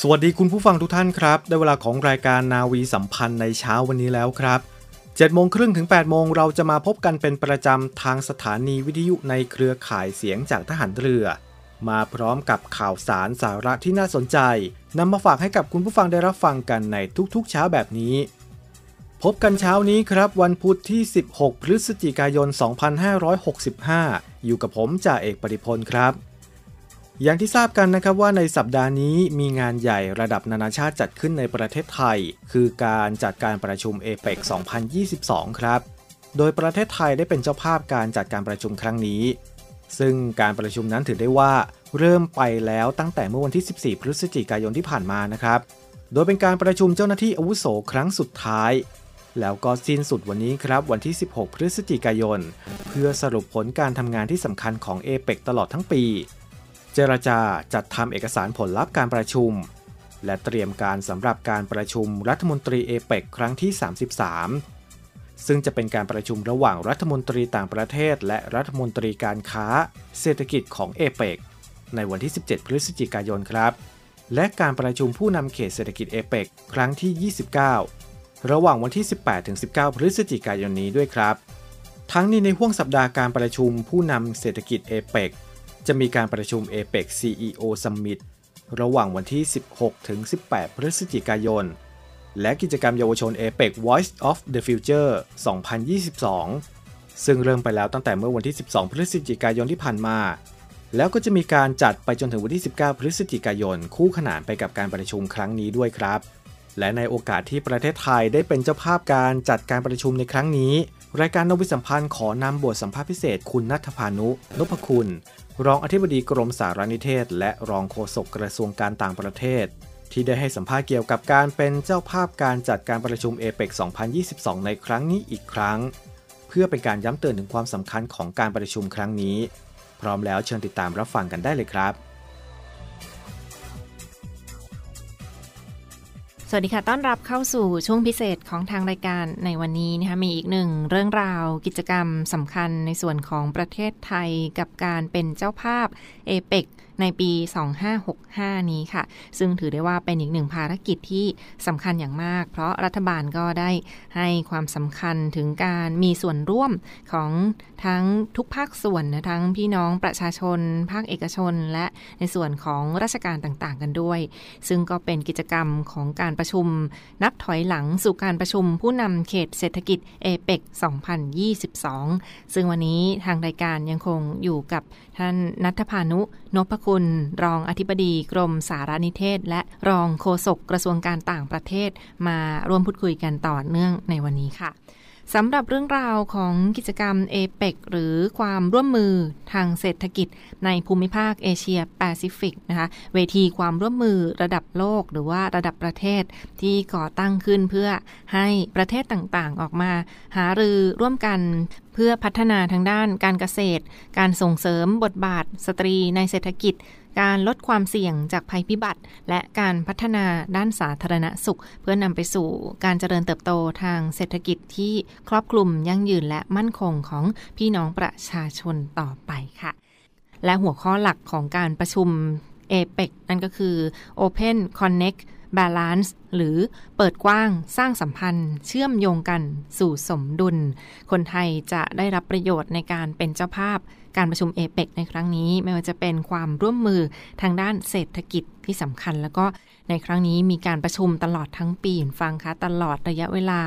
สวัสดีคุณผู้ฟังทุกท่านครับ ได้เวลาของรายการนาวีสัมพันธ์ในเช้าวันนี้แล้วครับ7โมงครึ่งถึง8โมงเราจะมาพบกันเป็นประจำทางสถานีวิทยุในเครือข่ายเสียงจากทหารเรือ มาพร้อมกับข่าวสารสาระที่น่าสนใจนำมาฝากให้กับคุณผู้ฟังได้รับฟังกันในทุกๆเช้าแบบนี้ พบกันเช้านี้ครับ วันพุธที่ 16 พฤศจิกายน 2565 อยู่กับผมจ่าเอกปริพลครับ อย่างที่ทราบกันนะครับว่าในสัปดาห์นี้มีงานใหญ่ระดับนานาชาติจัดขึ้นในประเทศไทย คือการจัดการประชุมเอเปก2022 ครับ โดยประเทศไทยได้เป็นเจ้าภาพการจัดการประชุมครั้งนี้ ซึ่งการประชุมนั้นถือได้ว่าเริ่มไปแล้วตั้งแต่เมื่อวันที่ 14 พฤศจิกายนที่ผ่านมานะครับ โดยเป็นการประชุมเจ้าหน้าที่อาวุโสครั้งสุดท้าย แล้วก็สิ้นสุดวันนี้ครับวันที่ 16 พฤศจิกายน เพื่อสรุปผลการทำงานที่สำคัญของเอเปกตลอดทั้งปี เจรจาจัดทำเอกสารผลลัพธ์การประชุม และเตรียมการสำหรับการประชุมรัฐมนตรีเอเปกครั้งที่ 33 ซึ่งจะเป็นการประชุมระหว่างรัฐมนตรีต่างประเทศ และรัฐมนตรีการค้า เศรษฐกิจของเอเปกในวันที่ 17 พฤศจิกายนครับ และการประชุมผู้นำเขตเศรษฐกิจเอเปกครั้งที่ 29 ระหว่างวันที่ 18-19 พฤศจิกายนนี้ด้วยครับ ทั้งนี้ในห่วงสัปดาห์การประชุมผู้นำเศรษฐกิจเอเปก จะมีการประชุม APEC CEO Summit ระหว่างวันที่ 16 ถึง 18 พฤศจิกายน และกิจกรรมเยาวชน APEC Voice of the Future 2022 ซึ่งเริ่มไปแล้วตั้งแต่เมื่อวันที่ 12 พฤศจิกายนที่ผ่านมา แล้วก็จะมีการจัดไปจนถึงวันที่ 19 พฤศจิกายน คู่ขนานไปกับการประชุมครั้งนี้ด้วยครับ และในโอกาสที่ประเทศไทยได้เป็นเจ้าภาพการจัดการประชุมในครั้งนี้รายการนวิสัมพันธ์ขอนำบทสัมภาษณ์พิเศษคุณนัทพานุนพคุณ รองอธิบดีกรมสารนิเทศ และรองโฆษกกระทรวงการต่างประเทศ ที่ได้ให้สัมภาษณ์เกี่ยวกับการเป็นเจ้าภาพการจัดการประชุมเอเปก2022 ในครั้งนี้อีกครั้ง เพื่อเป็นการย้ำเตือนถึงความสำคัญของการประชุมครั้งนี้ พร้อมแล้วเชิญติดตามรับฟังกันได้เลยครับ สวัสดีค่ะ ต้อนรับเข้าสู่ช่วงพิเศษของทางรายการในวันนี้นะคะมีอีกหนึ่งเรื่องราวกิจกรรมสำคัญในส่วนของประเทศไทยกับการเป็นเจ้าภาพเอเปก ในปี 2565 นี้ค่ะ ซึ่งถือได้ว่าเป็นอีกหนึ่งภารกิจที่สำคัญอย่างมาก เพราะรัฐบาลก็ได้ให้ความสำคัญถึงการมีส่วนร่วมของทั้งทุกภาคส่วนนะทั้งพี่น้องประชาชน ภาคเอกชน และในส่วนของราชการต่างๆ กันด้วย ซึ่งก็เป็นกิจกรรมของการประชุมนับถอยหลังสู่การประชุมผู้นำเขตเศรษฐกิจเอเปก2022 ซึ่งวันนี้ทางรายการยังคงอยู่กับท่านนัทพานุนพคุณ รองอธิบดีกรมสารนิเทศ และรองโฆษกกระทรวงการต่างประเทศ มาร่วมพูดคุยกันต่อเนื่องในวันนี้ค่ะสำหรับเรื่องราวของกิจกรรมเอเปกหรือความร่วมมือทางเศรษฐกิจในภูมิภาคเอเชียแปซิฟิกนะคะเวทีความร่วมมือระดับโลกหรือว่าระดับประเทศที่ก่อตั้งขึ้นเพื่อให้ประเทศต่างๆออกมา หารือร่วมกัน เพื่อพัฒนาทางด้านการเกษตร การส่งเสริมบทบาท สตรีในเศรษฐกิจ การลดความเสี่ยงจากภัยพิบัติ และการพัฒนาด้านสาธารณสุข เพื่อนำไปสู่การเจริญเติบโตทางเศรษฐกิจที่ครอบคลุมยั่งยืนและมั่นคงของพี่น้องประชาชนต่อไปค่ะ และหัวข้อหลักของการประชุมเอเปกนั่นก็คือ Open Connect Balance หรือเปิดกว้างสร้างสัมพันธ์ เชื่อมโยงกันสู่สมดุล คนไทยจะได้รับประโยชน์ในการเป็นเจ้าภาพการประชุมเอเปกในครั้งนี้ ไม่ว่าจะเป็นความร่วมมือทางด้านเศรษฐกิจที่สำคัญ แล้วก็ในครั้งนี้มีการประชุมตลอดทั้งปีฟังคะตลอดระยะเวลา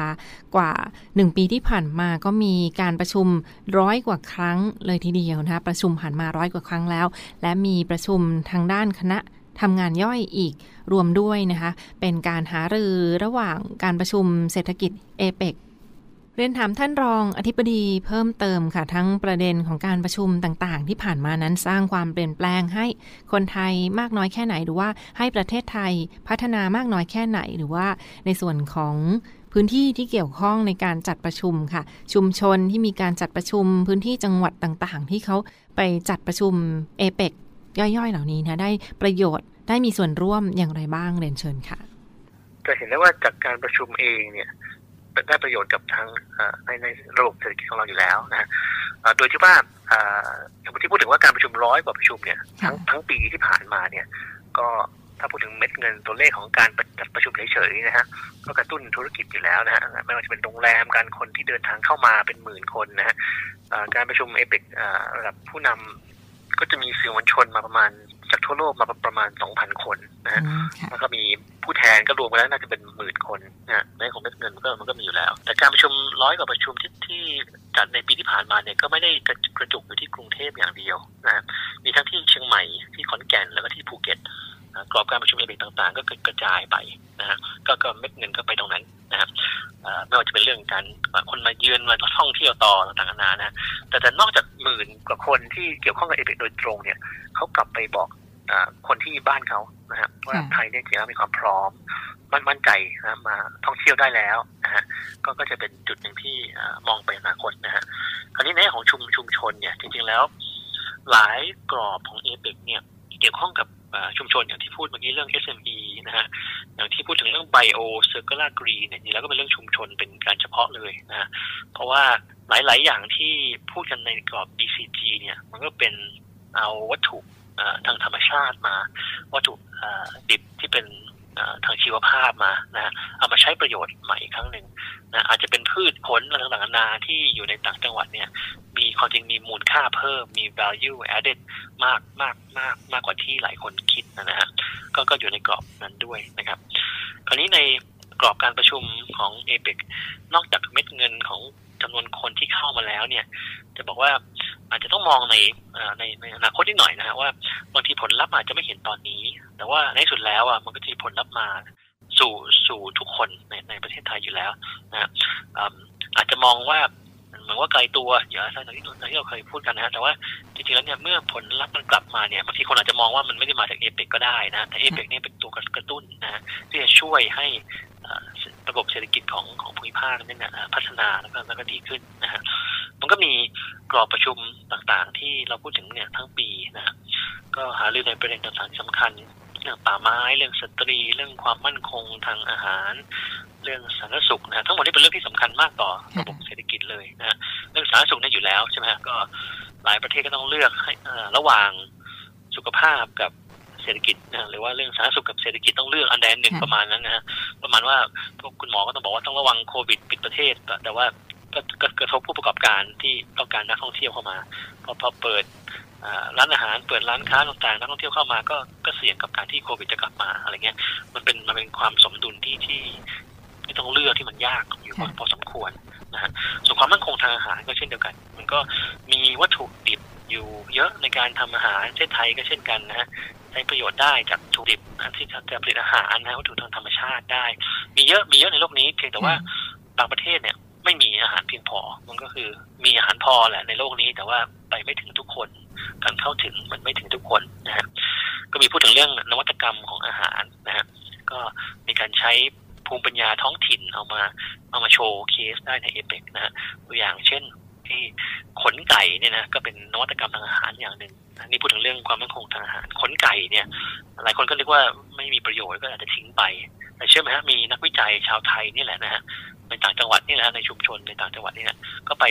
กว่า 1 ปีที่ผ่านมาก็มีการประชุมร้อยกว่าครั้งเลยทีเดียวนะคะประชุมผ่านมาร้อยกว่าครั้งแล้ว และมีประชุมทางด้านคณะ ทำงานย่อยอีกรวมด้วยนะคะ เป็นการหารือระหว่างการประชุมเศรษฐกิจเอเปกเรียนถามท่านรองอธิบดีเพิ่มเติมค่ะ ทั้งประเด็นของการประชุมต่างๆ ที่ผ่านมานั้นสร้างความเปลี่ยนแปลงให้คนไทยมากน้อยแค่ไหน หรือว่าให้ประเทศไทยพัฒนามากน้อยแค่ไหน หรือว่าในส่วนของพื้นที่ที่เกี่ยวข้องในการจัดประชุมค่ะ ชุมชนที่มีการจัดประชุมพื้นที่จังหวัดต่างๆ ที่เขาไปจัดประชุมเอเปก ย่อยๆ เหล่านี้นะได้ประโยชน์ได้มีส่วนร่วมอย่างไรบ้างเรียนเชิญค่ะจะเห็นได้ว่าจากการประชุมเองเนี่ยได้ประโยชน์กับทางในในระบบเศรษฐกิจของเราอยู่แล้วนะฮะโดยที่ว่าอย่างที่พูดถึงว่าการประชุมร้อยกว่าประชุมเนี่ยทั้งทั้งปีที่ผ่านมาเนี่ย ก็ถ้าพูดถึงเม็ดเงินตัวเลขของการจัดประชุมเฉยๆนะฮะก็กระตุ้นธุรกิจอยู่แล้วนะฮะไม่ว่าจะเป็นโรงแรมการคนที่เดินทางเข้ามาเป็นหมื่นคนนะฮะการประชุมเอเปกระดับผู้นำ ก็จะมีสื่อมวลชนมาประมาณจากทั่วโลกมาประมาณ 2,000 คนนะฮะแล้วก็มีผู้แทนก็รวมกันแล้วน่าจะเป็นหมื่นคนนะในของเม็ดเงินมันก็มันก็มีอยู่แล้ว แต่การประชุมร้อยกว่าประชุมที่ที่จัดในปีที่ผ่านมาเนี่ยก็ไม่ได้กระจุกอยู่ที่กรุงเทพอย่างเดียวนะมีทั้งที่เชียงใหม่ที่ขอนแก่นแล้วก็ที่ภูเก็ต กรอบการประชุมเอเบกต่างๆ ก็กระจายไปนะฮะก็ก็เม็ดเงินก็ไปตรงนั้นนะครับไม่ว่าจะเป็นเรื่องการคนมาเยือนมาท่องเที่ยวต่อต่างๆนานะแต่แต่นอกจากหมื่นกว่าคนที่เกี่ยวข้องกับเอเบกโดยตรงเนี่ยเขากลับไปบอกคนที่บ้านเขานะฮะว่าไทยเนี่ยจริงแล้วมีความพร้อมมั่นมั่นใจนะมาท่องเที่ยวได้แล้วนะฮะก็ก็จะเป็นจุดหนึ่งที่มองไปอนาคตนะฮะคราวนี้ในของชุมชุมชนเนี่ยจริงๆแล้ว หลายกรอบของเอเปกเนี่ยเกี่ยวข้องกับ ชุมชนอย่างที่พูดเมื่อกี้เรื่อง SME นะฮะอย่างที่พูดถึงเรื่อง Bio Circular Green เนี่ยนี่แล้วก็เป็นเรื่องชุมชนเป็นการเฉพาะเลยนะะเพราะว่าหลาย ๆ อย่างที่พูดกันในกรอบ BCG เนี่ยมันก็เป็นเอาวัตถุทางธรรมชาติมา วัตถุดิบที่เป็น ทางชีวภาพมานะเอามาใช้ประโยชน์ใหม่อีกครั้งหนึ่งนะอาจจะเป็นพืชผลอะต่างๆนานาที่อยู่ในต่างจังหวัดเนี่ย มีความจริงมีมูลค่าเพิ่มมี value added มากมากมากมากกว่าที่หลายคนคิดนะฮะก็ก็อยู่ในกรอบนั้นด้วยนะครับ คราวนี้ในกรอบการประชุมของเอเปกนอกจากเม็ดเงินของจำนวนคนที่เข้ามาแล้วเนี่ย จะบอกว่า อาจจะต้องมองในในในอนาคตนิดหน่อยนะฮะว่าบางทีผลลัพธ์อาจจะไม่เห็นตอนนี้ แต่ว่าในสุดแล้วอะมันก็จะมีผลลัพธ์มาสู่สู่ทุกคนในในประเทศไทยอยู่แล้วนะอาจจะมองว่าเหมือนว่าไกลตัวอย่างที่ที่เราเคยพูดกันนะฮะแต่ว่าจริงๆแล้วเนี่ยเมื่อผลลัพธ์มันกลับมาเนี่ยบางทีคนอาจจะมองว่ามันไม่ได้มาจากเอเปกก็ได้นะแต่เอเปกเนี่ยเป็นตัวกระตุ้นนะที่จะช่วยให้ ระบบเศรษฐกิจของของภูมิภาคนั้นนะพัฒนาแล้วก็แล้วก็ดีขึ้นนะฮะมันก็มีกรอบประชุมต่างๆ ที่เราพูดถึงเนี่ยทั้งปีนะก็หาเรื่องในประเด็นต่างๆสำคัญเรื่องป่าไม้เรื่องสตรี เรื่องความมั่นคงทางอาหาร เรื่องสาธารณสุขนะทั้งหมดนี้เป็นเรื่องที่สำคัญมากต่อระบบเศรษฐกิจเลยนะเรื่องสาธารณสุขนี่อยู่แล้วใช่ไหมก็หลายประเทศก็ต้องเลือกให้ระหว่างสุขภาพกับ เศรษฐกิจนะหรือว่าเรื่องสาธารณสุขกับเศรษฐกิจต้องเลือกอันใดหนึ่งประมาณนั้นนะประมาณว่าพวกคุณหมอก็ต้องบอกว่าต้องระวังโควิดปิดประเทศ แต่ว่าก็กระทบผู้ประกอบการที่ต้องการนักท่องเที่ยวเข้ามาพอพอเปิดร้านอาหารเปิดร้านค้าต่างๆนักท่องเที่ยวเข้ามาก็ก็เสี่ยงกับการที่โควิดจะกลับมาอะไรเงี้ยมันเป็นมันเป็นความสมดุลที่ที่ที่ต้องเลือกที่มันยากอยู่พอสมควรนะฮะส่วนความมั่นคงทางอาหารก็เช่นเดียวกัน มันก็มีวัตถุดิบอยู่เยอะในการทำอาหารเช่นไทยก็เช่นกันนะฮะ ใช้ประโยชน์ได้จากถุดิบที่จะผลิตอาหารนะวัตถุทางธรรมชาติได้ มีเยอะมีเยอะในโลกนี้เพียงแต่ว่าบางประเทศเนี่ยไม่มีอาหารเพียงพอ มันก็คือมีอาหารพอแหละในโลกนี้ แต่ว่าไปไม่ถึงทุกคนการเข้าถึงมันไม่ถึงทุกคนนะฮะก็มีพูดถึงเรื่องนวัตกรรมของอาหารนะฮะก็มีการใช้ภูมิปัญญาท้องถิ่นเอามาเอามาโชว์เคสได้ในเอเปกนะฮะตัวอย่างเช่นที่ขนไก่เนี่ยนะก็เป็นนวัตกรรมทางอาหารอย่างหนึ่ง นี่พูดถึงเรื่องความมั่นคงทางอาหารขนไก่เนี่ย หลายคนก็เรียกว่าไม่มีประโยชน์ก็อาจจะทิ้งไป แต่เชื่อไหมฮะมีนักวิจัยชาวไทยนี่แหละนะฮะในต่างจังหวัดนี่แหละในชุมชนในต่างจังหวัดนี่แหละก็ไป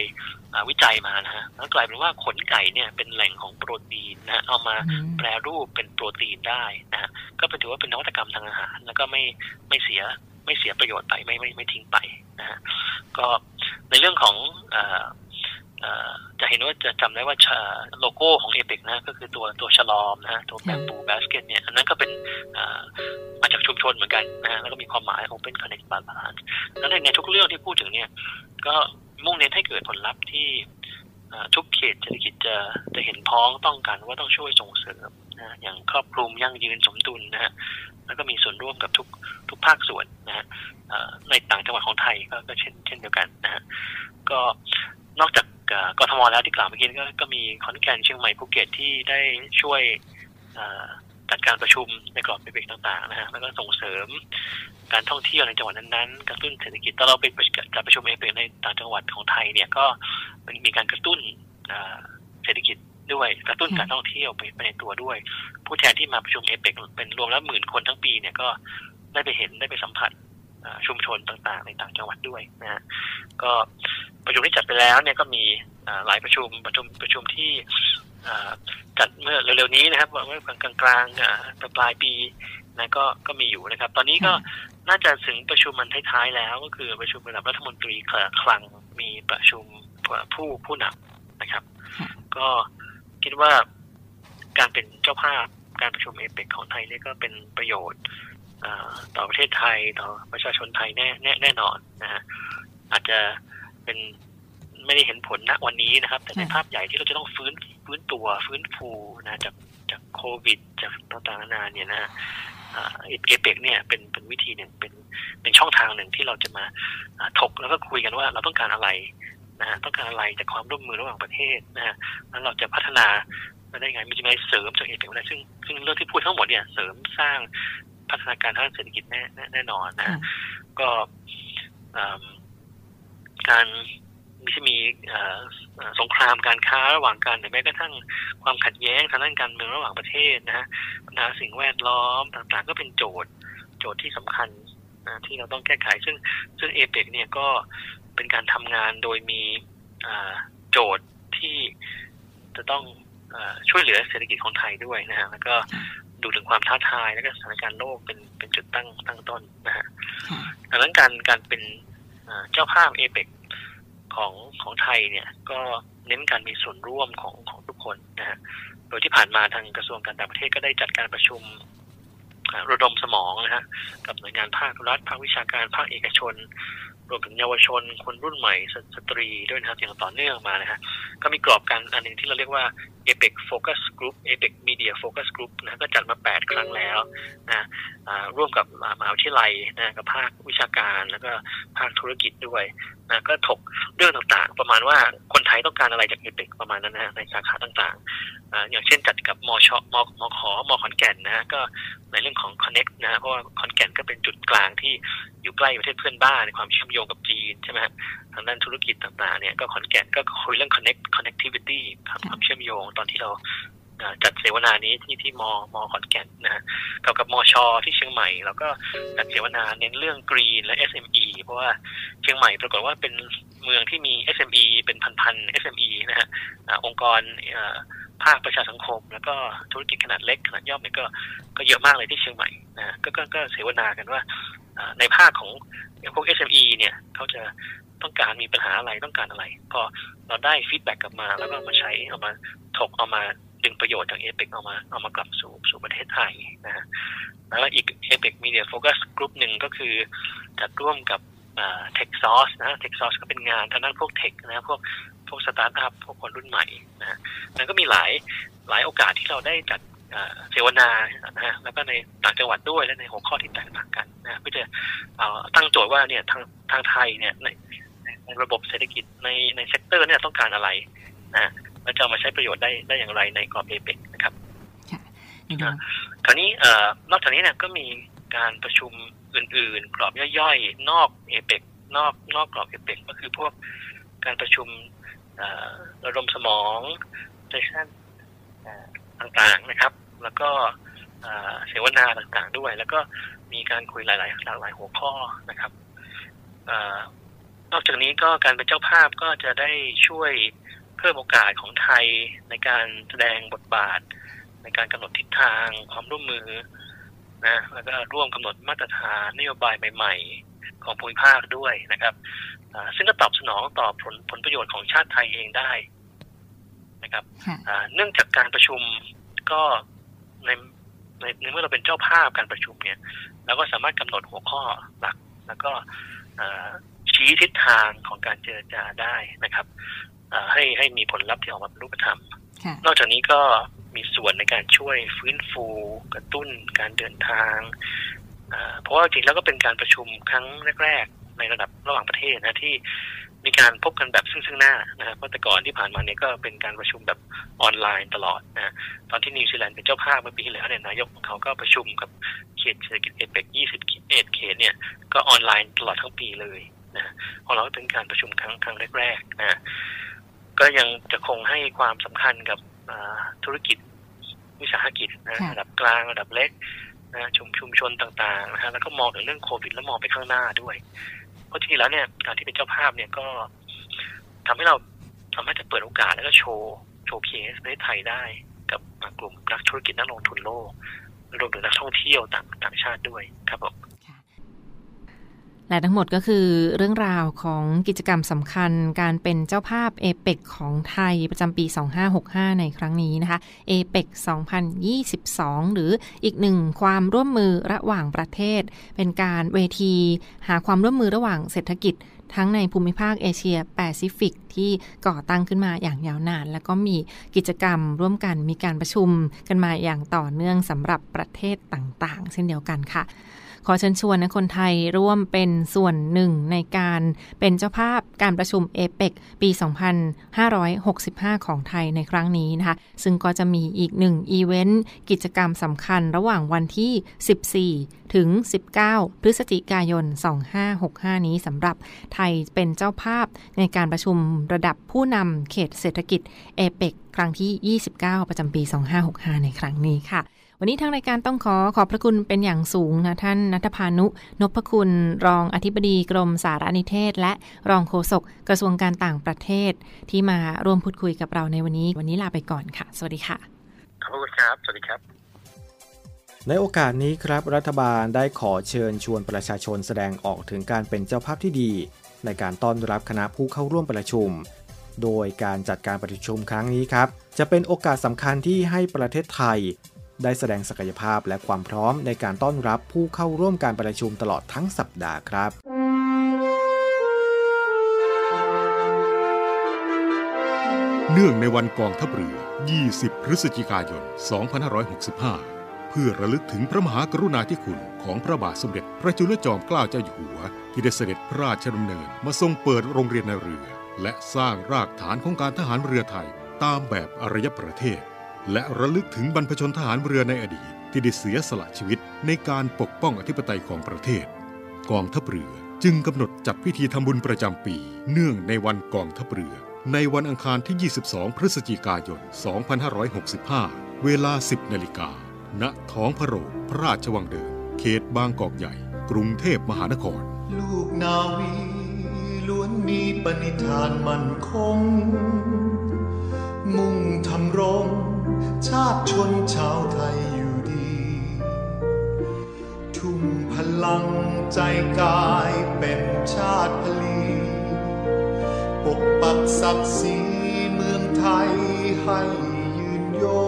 วิจัยมานะฮะแล้วกลายเป็นว่าขนไก่เนี่ยเป็นแหล่งของโปรตีนนะเอามาแปรรูปเป็นโปรตีนได้นะฮะก็เป็นถือว่าเป็นนวัตกรรมทางอาหาร แล้วก็ไม่ไม่เสียไม่เสียประโยชน์ไปไม่ไม่ไม่ทิ้งไปนะฮะก็ในเรื่องของ จะเห็นว่าจะจำได้ว่าโลโก้ของเอเปกนะก็คือตัวตัวฉลอมนะตัวแบมบูบาสเกตเนี่ยอันนั้นก็เป็นมาจากชุมชนเหมือนกันนะแล้วก็มีความหมาย Open Connect Balance แล้วในทุกเรื่องที่พูดถึงเนี่ย ก็มุ่งเน้นให้เกิดผลลัพธ์ที่ทุกเขตเศรษฐกิจจะจะเห็นพ้องต้องกันว่าต้องช่วยส่งเสริมนะอย่างครอบคลุมยั่งยืนสมดุลนะฮะแล้วก็มีส่วนร่วมกับทุกทุกภาคส่วนนะฮะในต่างจังหวัดของไทยก็เช่นเช่นเดียวกันนะฮะก็ นอกจากกทมแล้วที่กล่าวเมื่อกี้ก็ก็มีขอนแก่นเชียงใหม่ภูเก็ตที่ได้ช่วยจัดการประชุมในกรอบเบรกต่างๆนะฮะแล้วก็ส่งเสริมการท่องเที่ยวในจังหวัดนั้นๆกระตุ้นเศรษฐกิจตอนเราไปจัดประชุมเอเปในต่างจังหวัดของไทยเนี่ยก็มีการกระตุ้นเศรษฐกิจด้วยกระตุ้นการท่องเที่ยวไปในตัวด้วย ผู้แทนที่มาประชุมเอเปกเป็นรวมแล้วหมื่นคนทั้งปีเนี่ยก็ได้ไปเห็นได้ไปสัมผัส ชุมชนต่างๆ ในต่างจังหวัดด้วยนะฮะก็ประชุมที่จัดไปแล้วเนี่ยก็มีหลายประชุมประชุมประชุมที่จัดเมื่อเร็วๆนี้นะครับเมื่อกลางกลางปลายปีนะก็ก็มีอยู่นะครับ ตอนนี้ก็น่าจะถึงประชุมมันท้ายๆแล้ว ก็คือประชุมระดับรัฐมนตรีคลังมีประชุมผู้ผู้นำนะครับ ก็คิดว่าการเป็นเจ้าภาพการประชุมเอเปกของไทยนี่ก็เป็นประโยชน์ ต่อประเทศไทยต่อประชาชนไทยแน่แน่แน่นอนนะฮะอาจจะเป็นไม่ได้เห็นผลณวันนี้นะครับ แต่ในภาพใหญ่ที่เราจะต้องฟื้นฟื้นตัวฟื้นฟูนะจากจากโควิด จากต่างๆนานาเนี่ยนะเอเปกเนี่ยเป็นเป็นวิธีหนึ่งเป็นเป็นช่องทางหนึ่งที่เราจะมาถกแล้วก็คุยกันว่าเราต้องการอะไรนะฮะต้องการอะไรจากความร่วมมือระหว่างประเทศนะฮะแล้วเราจะพัฒนาได้ไงมีจะมีเสริมจากเอเปกได้ซึ่งซึ่งเรื่องที่พูดทั้งหมดเนี่ยเสริมสร้าง พัฒนาการทางเศรษฐกิจแน่แน่นอนนะ ก็การมีจะมีสงครามการค้าระหว่างกันหรือแม้กระทั่งความขัดแย้งทางด้านการเมืองระหว่างประเทศนะฮะปัญหาสิ่งแวดล้อมต่างๆ ก็เป็นโจทย์โจทย์ที่สำคัญนะที่เราต้องแก้ไข ซึ่งซึ่งเอเปกเนี่ยก็เป็นการทำงานโดยมีโจทย์ที่จะต้องช่วยเหลือเศรษฐกิจของไทยด้วยนะฮะแล้วก็ ดูถึงความท้าทายและก็สถานการณ์โลกเป็นเป็นจุดตั้งตั้งต้นนะฮะดังนั้นการการเป็นเจ้าภาพเอเปกของของไทยเนี่ยก็เน้นการมีส่วนร่วมของของทุกคนนะฮะโดยที่ผ่านมาทางกระทรวงการต่างประเทศก็ได้จัดการประชุมระดมสมองนะฮะกับหน่วยงานภาครัฐภาควิชาการภาคเอกชน รวมถึงเยาวชนคนรุ่นใหม่สตรีด้วยนะครับอย่างต่อเนื่องมานะฮะก็มีกรอบการอันหนึ่งที่เราเรียกว่า APEC Focus Group APEC Media Focus Group นะก็จัดมา 8 ครั้งแล้วนะร่วมกับมหาวิทยาลัยนะกับภาควิชาการแล้วก็ภาคธุรกิจด้วยนะก็ถกเรื่องต่างๆ ประมาณว่าคนไทยต้องการอะไรจาก APEC ประมาณนั้นนะในสาขาต่างๆ อย่างเช่นจัดกับมชมมขมขอนแก่นนะก็ในเรื่องของ Connect นะเพราะว่าขอนแก่นก็เป็นจุดกลางที่อยู่ใกล้ประเทศเพื่อนบ้านในความเชื่อมโยงกับจีนใช่ไหมทางด้านธุรกิจต่างๆเนี่ยก็ขอนแก่นก็คุยเรื่อง connect connectivity ความเชื่อมโยงตอนที่เราจัดเสวนานี้ที่ที่มมขอนแก่นนะฮะกับกับมชที่เชียงใหม่ แล้วก็จัดเสวนาเน้นเรื่องกรีนและ SME เพราะว่าเชียงใหม่ปรากฏว่าเป็นเมืองที่มี SME เป็นพันๆ SME นะฮะองค์กรภาคประชาสังคม แล้วก็ธุรกิจขนาดเล็กขนาดย่อมเนี่ยก็ก็เยอะมากเลยที่เชียงใหม่นะก็ก็ก็เสวนากันว่า ในภาคของพวก SME เนี่ยเขาจะต้องการมีปัญหาอะไรต้องการอะไร พอเราได้ feedback กลับมาแล้วก็มาใช้เอามาถกเอามาดึงประโยชน์จากเอเปกเอามาเอามากลับสู่สู่ประเทศไทยนะฮะแล้วอีกเอเปก media focus กลุ่มหนึ่งก็คือจัดร่วมกับ Techsauce นะ Techsauce ก็เป็นงานทางด้านพวก tech นะพวกพวกสตาร์ทอัพพวกคนรุ่นใหม่นะนั้นก็มีหลายหลายโอกาสที่เราได้จัด เสวนานะฮะแล้วก็ในต่างจังหวัดด้วยและในหัวข้อที่แตกต่างกันนะเพื่อจะตั้งโจทย์ว่าเนี่ยทางทางไทยเนี่ยในในระบบเศรษฐกิจในใน sector เนี่ยต้องการอะไรนะแล้วจะมาใช้ประโยชน์ได้ได้อย่างไรในกรอบเอเปกนะครับคราวนี้นอกจากนี้เนี่ยก็มีการประชุมอื่น ๆ กรอบย่อยๆ นอกเอเปกนอกนอกกรอบเอเปกก็คือพวกการประชุมระดมสมองเซสชั่น ต่างๆนะครับ แล้วก็เสวนาต่างๆด้วย แล้วก็มีการคุยหลายๆหลากหลายหัวข้อนะครับนอกจากนี้ก็การเป็นเจ้าภาพก็จะได้ช่วยเพิ่มโอกาสของไทยในการแสดงบทบาท ในการกำหนดทิศทางความร่วมมือนะแล้วก็ร่วมกำหนดมาตรฐานนโยบายใหม่ ๆ ของภูมิภาคด้วยนะครับซึ่งก็ตอบสนองต่อผลผลประโยชน์ของชาติไทยเองได้ นะครับค่ะอ่าเนื่องจากการประชุมก็ในในในเมื่อเราเป็นเจ้าภาพการประชุมเนี่ยเราก็สามารถกำหนดหัวข้อหลัก แล้วก็อ่าชี้ทิศทางของการเจรจาได้นะครับอ่าให้ให้มีผลลัพธ์ที่ออกมาเป็นรูปธรรมค่ะนอกจากนี้ก็มีส่วนในการช่วยฟื้นฟูกระตุ้นการเดินทางอ่าเพราะว่าจริงแล้วก็เป็นการประชุมครั้งแรก ๆ ในระดับระหว่างประเทศนะที่ มีการพบกันแบบซึ่งซึ่งหน้านะครับเพราะแต่ก่อนที่ผ่านมาเนี่ยก็เป็นการประชุมแบบออนไลน์ตลอดนะตอนที่นิวซีแลนด์เป็นเจ้าภาพเมื่อปีที่แล้วเนี่ยนายกของเขาก็ประชุมกับเขตเศรษฐกิจเอเปก20เขตเนี่ยก็ออนไลน์ตลอดทั้งปีเลยนะของเราก็เป็นการประชุมครั้งครั้งแรกๆนะก็ยังจะคงให้ความสำคัญกับอ่าธุรกิจวิสาหกิจนะค่ะระดับกลางระดับเล็กนะชุมชุมชนต่างๆนะฮะแล้วก็มองถึงเรื่องโควิดแล้วมองไปข้างหน้าด้วย เพราะจริงๆแล้วเนี่ยการที่เป็นเจ้าภาพเนี่ยก็ทำให้เราสามารถจะเปิดโอกาสแล้วก็โชว์โชว์เคสประเทศไทยได้กับกลุ่มนักธุรกิจนักลงทุนโลกรวมถึงนักท่องเที่ยวต่างต่างชาติด้วยครับผม และทั้งหมดก็คือเรื่องราวของกิจกรรมสำคัญการเป็นเจ้าภาพเอเปกของไทยประจำปี 2565 ในครั้งนี้นะคะเอเปก2022 หรืออีกหนึ่งความร่วมมือระหว่างประเทศ เป็นการเวทีหาความร่วมมือระหว่างเศรษฐกิจทั้งในภูมิภาคเอเชียแปซิฟิกที่ก่อตั้งขึ้นมาอย่างยาวนาน แล้วก็มีกิจกรรมร่วมกันมีการประชุมกันมาอย่างต่อเนื่องสำหรับประเทศต่างๆ เช่นเดียวกันค่ะ ขอเชิญชวนนะคนไทยร่วมเป็นส่วนหนึ่งในการเป็นเจ้าภาพการประชุมเอเปกปี 2565 ของไทยในครั้งนี้นะคะ ซึ่งก็จะมีอีกหนึ่งอีเวนต์กิจกรรมสำคัญระหว่างวันที่ 14 ถึง 19 พฤศจิกายน 2565 นี้สำหรับไทยเป็นเจ้าภาพในการประชุมระดับผู้นำเขตเศรษฐกิจเอเปกครั้งที่ 29 ประจำปี 2565 ในครั้งนี้ค่ะ วันนี้ทางรายการต้องขอขอบพระคุณเป็นอย่างสูงนะท่านณัฐภาณุนพคุณ รองอธิบดีกรมสารนิเทศ และรองโฆษกกระทรวงการต่างประเทศ ที่มาร่วมพูดคุยกับเราในวันนี้ วันนี้ลาไปก่อนค่ะ สวัสดีค่ะ ขอบคุณครับ สวัสดีครับ ในโอกาสนี้ครับ รัฐบาลได้ขอเชิญชวนประชาชนแสดงออกถึงการเป็นเจ้าภาพที่ดี ในการต้อนรับคณะผู้เข้าร่วมประชุมโดยการจัดการประชุมครั้งนี้ครับ จะเป็นโอกาสสำคัญที่ให้ประเทศไทย ได้แสดงศักยภาพและความพร้อมในการต้อนรับผู้เข้าร่วมการประชุมตลอดทั้งสัปดาห์ครับเนื่องในวันกองทัพเรือ 20 พฤศจิกายน 2565 เพื่อระลึกถึงพระมหากรุณาธิคุณของพระบาทสมเด็จพระจุลจอมเกล้าเจ้าอยู่หัว ที่ได้เสด็จพระราชดำเนินมาทรงเปิดโรงเรียนในเรือ และสร้างรากฐานของการทหารเรือไทยตามแบบอารยประเทศ และระลึกถึงบรรพชนทหารเรือในอดีตที่ได้เสียสละชีวิตในการปกป้องอธิปไตยของประเทศ กองทัพเรือจึงกำหนดจัดพิธีทำบุญประจำปี เนื่องในวันกองทัพเรือ ในวันอังคารที่ 22 พฤศจิกายน 2565 เวลา 10 นาฬิกา ณ ท้องพระโรงพระราชวังเดิม เขตบางกอกใหญ่ กรุงเทพมหานคร ลูกนาวีล้วนมีปณิธานมั่นคง มุ่งทำรง ชาติชนชาวไทยอยู่ดี ทุ่มพลังใจกายเป็นชาติพลีปกปักศักดิ์ศรีเมืองไทยให้ยืนยง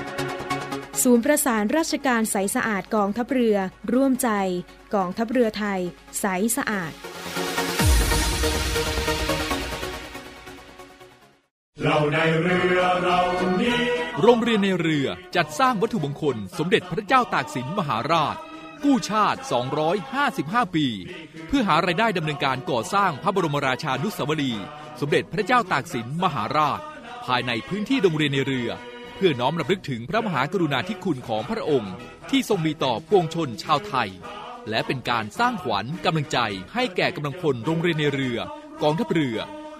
ศูนย์ประสานราชการใสสะอาดกองทัพเรือ ร่วมใจ กองทัพเรือไทย ใสสะอาด เราในเรือเรานี้ โรงเรียนในเรือจัดสร้างวัตถุมงคล สมเด็จพระเจ้าตากสินมหาราช กู้ชาติ 255 ปี เพื่อหารายได้ดำเนินการก่อสร้างพระบรมราชานุสาวรี สมเด็จพระเจ้าตากสินมหาราช ภายในพื้นที่โรงเรียนในเรือ พื่อน้อมรำลึกถึงพระมหากรุณาธิคุณของพระองค์ ที่ทรงมีต่อปวงชนชาวไทย และเป็นการสร้างขวัญกำลังใจให้แก่กำลังพลโรงเรียนในเรือกองทัพเรือ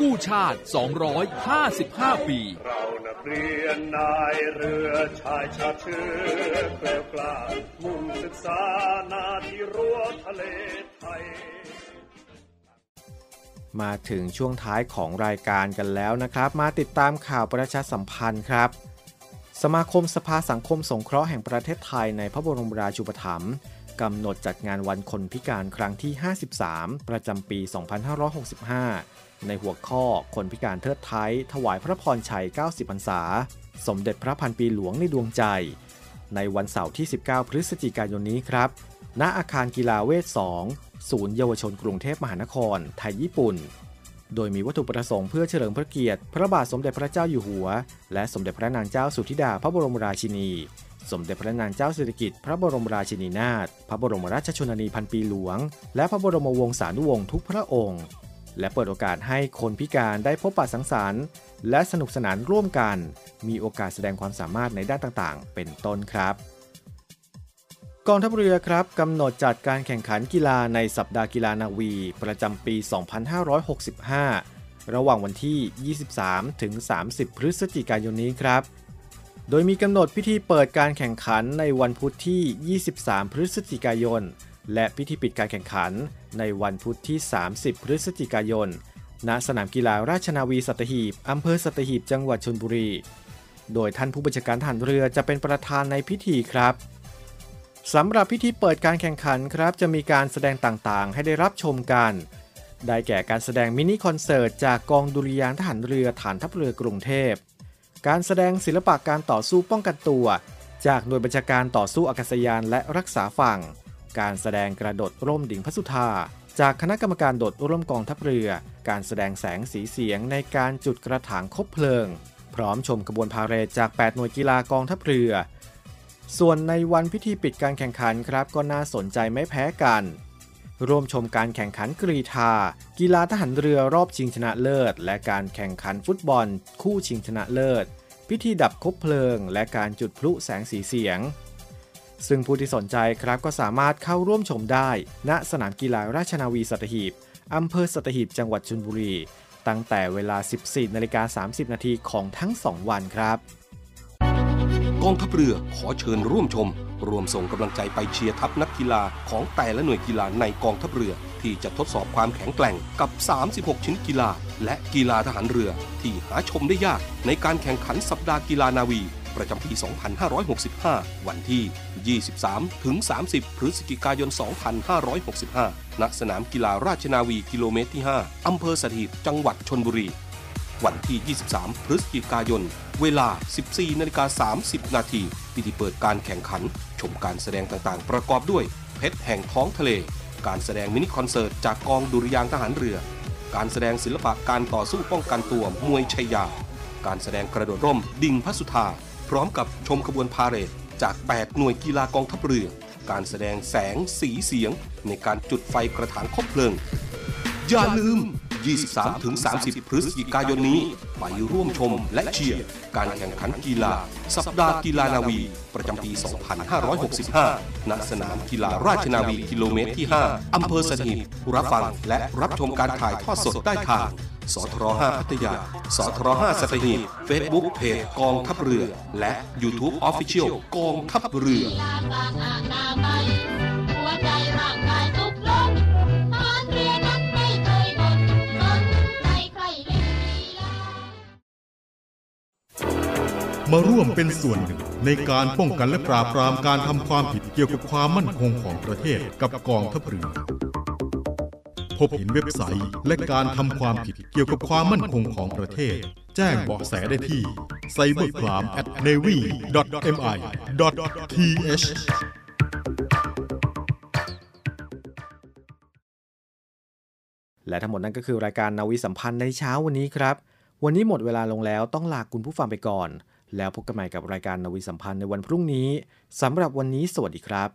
กู้ชาติ 255 ปี เรานักเรียนนายเรือชายชาติเชื้อเกลียวกล้ามุ่งศึกษานาที่รั้วทะเลไทย มาถึงช่วงท้ายของรายการกันแล้วนะครับ มาติดตามข่าวประชาสัมพันธ์ครับ สมาคมสภาสังคมสงเคราะห์แห่งประเทศไทยในพระบรมราชูปถัมภ์กำหนดจัดงานวันคนพิการครั้งที่ 53 ประจำปี 2565 ในหัวข้อคนพิการเทิดไทยถวายพระพรชัย 90 พรรษา สมเด็จพระพันปีหลวงในดวงใจ ในวันเสาร์ที่ 19 พฤศจิกายนนี้ครับ ณ อาคารกีฬาเวท 2 ศูนย์เยาวชนกรุงเทพมหานคร ไทยญี่ปุ่น โดยมีวัตถุประสงค์เพื่อเฉลิมพระเกียรติ พระบาทสมเด็จพระเจ้าอยู่หัว และสมเด็จพระนางเจ้าสุธิดาพระบรมราชินี สมเด็จพระนางเจ้าสิริกิติ์พระบรมราชินีนาถ พระบรมราชชนนีพันปีหลวง และพระบรมวงศานุวงศ์ทุกพระองค์ และเปิดโอกาสให้คนพิการได้พบปะสังสรรค์ และสนุกสนานร่วมกัน มีโอกาสแสดงความสามารถในด้านต่างๆ เป็นต้นครับกองทัพเรือครับกำหนดจัดการแข่งขันกีฬาในสัปดาห์กีฬานาวี ประจำปี 2565 ระหว่างวันที่ 23 ถึง 30 พฤศจิกายนนี้ครับ โดยมีกำหนดพิธีเปิดการแข่งขันในวันพุธที่ 23 พฤศจิกายน และพิธีปิดการแข่งขันในวันพุธที่ 30 พฤศจิกายน ณ สนามกีฬาราชนาวีสัตหีบ อำเภอสัตหีบ จังหวัดชลบุรี โดยท่านผู้บัญชาการทหารเรือจะเป็นประธานในพิธีครับสำหรับพิธีเปิดการแข่งขันครับ จะมีการแสดงต่างๆ ให้ได้รับชมกัน ได้แก่การแสดงมินิคอนเสิร์ตจากกองดุริยางทหารเรือฐานทัพเรือกรุงเทพ การแสดงศิลปะการต่อสู้ป้องกันตัว จากหน่วยบัญชาการต่อสู้อากาศยานและรักษาฝั่ง การแสดงกระโดดร่มดิ่งพระสุธา จากคณะกรรมการโดดร่มกองทัพเรือ การแสดงแสงสีเสียงในการจุดกระถางคบเพลิง พร้อมชมขบวนพาเหรดจาก 8 หน่วยกีฬากองทัพเรือ ส่วนในวันพิธีปิดการแข่งขันครับก็น่าสนใจไม่แพ้กัน ร่วมชมการแข่งขันกรีธา กีฬาทหารเรือรอบชิงชนะเลิศ และการแข่งขันฟุตบอล คู่ชิงชนะเลิศ พิธีดับคบเพลิง และการจุดพลุแสงสีเสียง ซึ่งผู้ที่สนใจครับก็สามารถเข้าร่วมชมได้ ณสนามกีฬาราชนาวีสัตหีบอำเภอสัตหีบจังหวัดชลบุรี ตั้งแต่เวลา 14นาฬิกา30 นาทีของทั้ง 2 วันครับกองทัพเรือขอเชิญร่วมชม รวมส่งกำลังใจไปเชียร์ทัพนักกีฬาของแต่ละหน่วยกีฬาในกองทัพเรือ ที่จะทดสอบความแข็งแกร่งกับ 36 ชิ้นกีฬา และกีฬาทหารเรือที่หาชมได้ยากในการแข่งขันสัปดาห์กีฬานาวี ประจำปี 2565 วันที่ 23 ถึง 30 พฤศจิกายน 2565 ณ สนามกีฬาราชนาวีกิโลเมตรที่ 5 อำเภอสถิตจังหวัดชนบุรี วันที่ 23 พฤศจิกายน เวลา 14นาฬิกา30 นาทีพิธีเปิดการแข่งขัน ชมการแสดงต่างๆ ประกอบด้วย เพชรแห่งท้องทะเล การแสดงมินิคอนเสิร์ตจากกองดุริยางทหารเรือ การแสดงศิลปะการต่อสู้ป้องกันตัวมวยชัยยาการแสดงกระโดดร่ม ดิ่งพระสุธา ร้อมกับชมขบวนพาเหรดจาก 8 หน่วยกีฬากองทัพเรือ การแสดงแสงสีเสียง ในการจุดไฟกระถางคบเพลิง อย่าลืม 23-30 พฤศจิกายนนี้ ไปร่วมชมและเชียร์ การแข่งขันกีฬา สัปดาห์กีฬานาวี ประจำปี 2565 ณ สนามกีฬาราชนาวีกิโลเมตรที่ 5 อำเภอสถิตรับฟังและรับชมการถ่ายทอดสดได้ทาง สทร5พัทยา สทร5สัตหีบเฟซบุ๊กเพจกองทัพเรือ และ YouTube Official กองทัพเรือ มาร่วมเป็นส่วนหนึ่งในการป้องกันและปราบปรามการทำความผิดเกี่ยวกับความมั่นคงของประเทศกับกองทัพเรือ พบเห็นเว็บไซต์และการทำความผิดเกี่ยวกับความมั่นคงของประเทศ แจ้งเบาะแสได้ที่ cybercrime@navy.mi.th และทั้งหมดนั้นก็คือรายการนาวีสัมพันธ์ในเช้าวันนี้ครับ วันนี้หมดเวลาลงแล้วต้องลาคุณผู้ฟังไปก่อน แล้วพบกันใหม่กับรายการนาวีสัมพันธ์ในวันพรุ่งนี้สำหรับวันนี้สวัสดีครับ